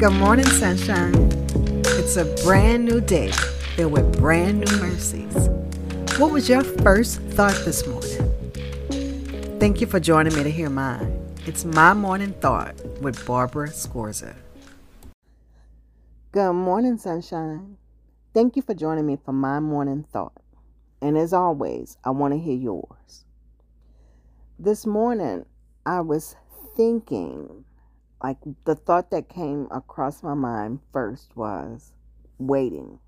Good morning, sunshine. It's a brand new day filled with brand new mercies. What was your first thought this morning? Thank you for joining me to hear mine. It's my morning thought with Barbara Scorza. Good morning, sunshine. Thank you for joining me for my morning thought. And as always, I want to hear yours. This morning, I was thinking, like the thought that came across my mind first was waiting.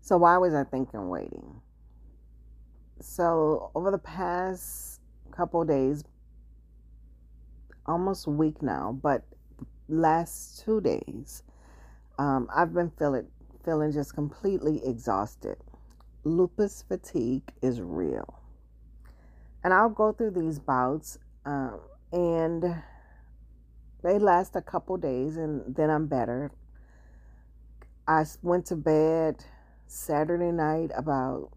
So, why was I thinking waiting? So, over the past couple days, almost week now, but last two days, um, I've been feeling feeling just completely exhausted. Lupus fatigue is real, and I'll go through these bouts, um, and they last a couple days, and then I'm better. I went to bed Saturday night about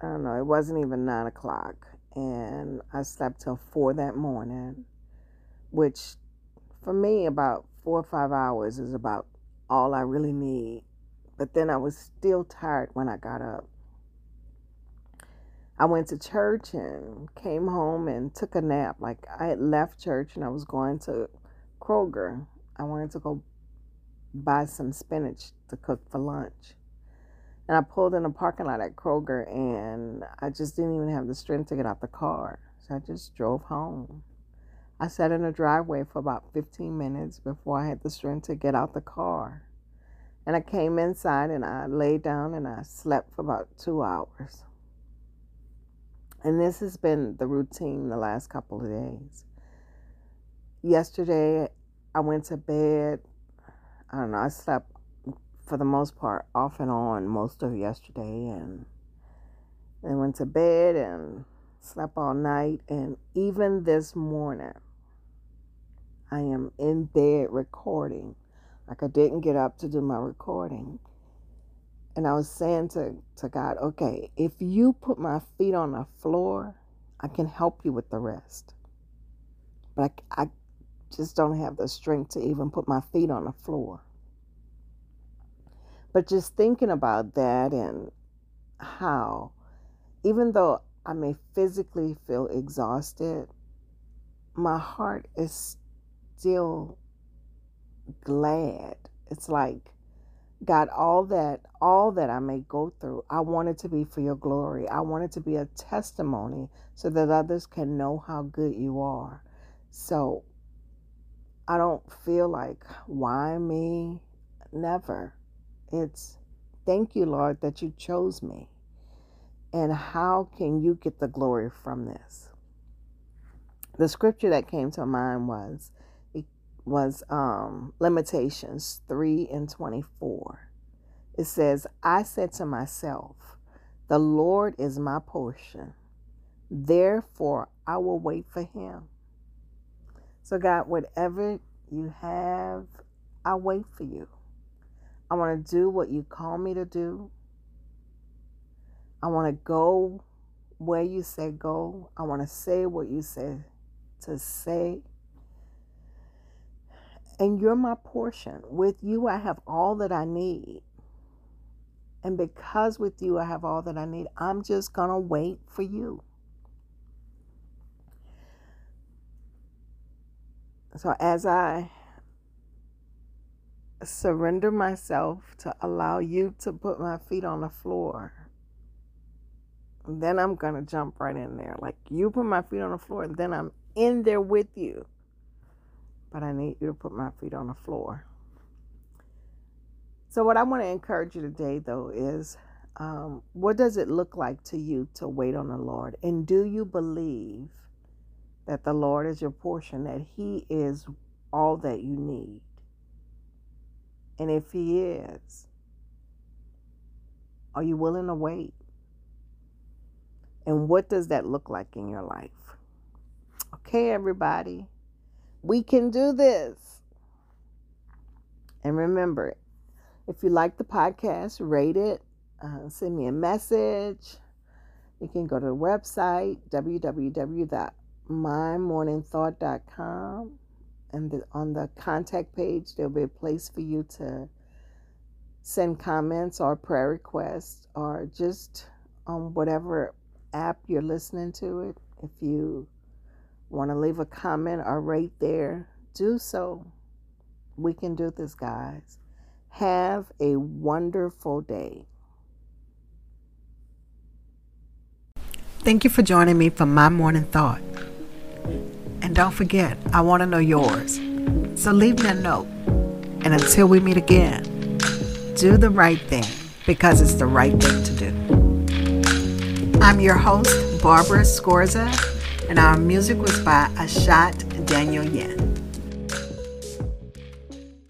I don't know, it wasn't even nine o'clock, and I slept till four that morning, which for me about four or five hours is about all I really need. But then I was still tired when I got up. I went to church and came home and took a nap. Like I had left church and I was going to Kroger. I wanted to go buy some spinach to cook for lunch. And I pulled in a parking lot at Kroger and I just didn't even have the strength to get out the car. So I just drove home. I sat in the driveway for about 15 minutes before I had the strength to get out the car. And I came inside and I laid down and I slept for about two hours. And this has been the routine the last couple of days. Yesterday, I went to bed. I don't know, I slept for the most part off and on most of yesterday and then went to bed and slept all night. And even this morning, I am in bed recording. Like I didn't get up to do my recording. And I was saying to, to God, okay, if you put my feet on the floor, I can help you with the rest. But I, I just don't have the strength to even put my feet on the floor. But just thinking about that and how, even though I may physically feel exhausted, my heart is still glad. It's like, God, all that, all that I may go through, I want it to be for your glory. I want it to be a testimony so that others can know how good you are. So I don't feel like, why me? Never. It's thank you, Lord, that you chose me. And how can you get the glory from this? The scripture that came to mind was it was um, Lamentations 3 and 24. It says, I said to myself, The Lord is my portion. Therefore, I will wait for him. So, God, whatever you have, I'll wait for you. I want to do what you call me to do. I want to go where you say go. I want to say what you say to say and you're my portion. With you, I have all that I need. And because with you, I have all that I need, I'm just going to wait for you. So as I surrender myself to allow you to put my feet on the floor, then I'm going to jump right in there. Like you put my feet on the floor, and then I'm in there with you but I need you to put my feet on the floor. So, what I want to encourage you today, though, is um, what does it look like to you to wait on the Lord? And do you believe that the Lord is your portion, that He is all that you need? And if He is, are you willing to wait? And what does that look like in your life? Okay, everybody. We can do this. And remember, if you like the podcast, rate it, uh, send me a message. You can go to the website, www.mymorningthought.com, and the, on the contact page, there'll be a place for you to send comments or prayer requests or just on whatever app you're listening to it. If you want to leave a comment or rate there, do so. We can do this, guys. Have a wonderful day. Thank you for joining me for my morning thought. Don't forget, I want to know yours. So leave me a note. And until we meet again, do the right thing because it's the right thing to do. I'm your host, Barbara Scorza, and our music was by Ashot Danielyan.